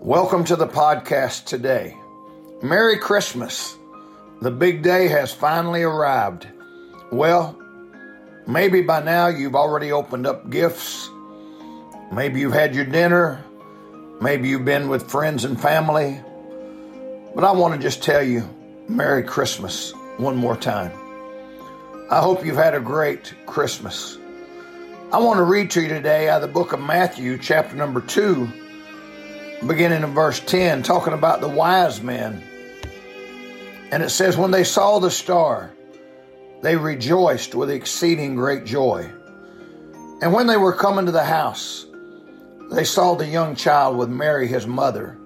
Welcome to the podcast today. Merry Christmas. The big day has finally arrived. Well, maybe by now you've already opened up gifts. Maybe you've had your dinner. Maybe you've been with friends and family. But I want to just tell you Merry Christmas one more time. I hope you've had a great Christmas. I want to read to you today out of the book of Matthew, chapter number 2 beginning in verse 10, talking about the wise men. And it says, When they saw the star, they rejoiced with exceeding great joy. And when they were coming to the house, they saw the young child with Mary his mother,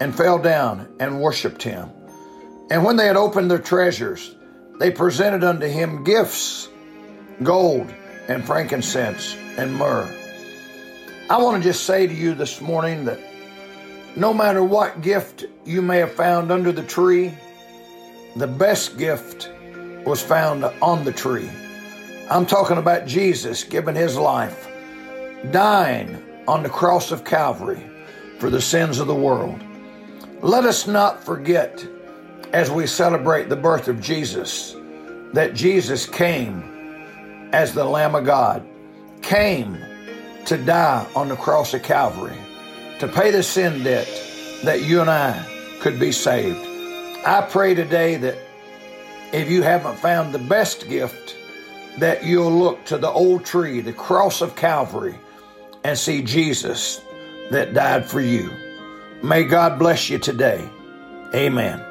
and fell down and worshipped him. And when they had opened their treasures, they presented unto him gifts, gold and frankincense and myrrh. I want to just say to you this morning that no matter what gift you may have found under the tree, the best gift was found on the tree. I'm talking about Jesus giving his life, dying on the cross of Calvary for the sins of the world. Let us not forget as we celebrate the birth of Jesus that Jesus came as the Lamb of God, came to die on the cross of Calvary to pay the sin debt that you and I could be saved. I pray today that if you haven't found the best gift, that you'll look to the old tree, the cross of Calvary, and see Jesus that died for you. May God bless you today. Amen.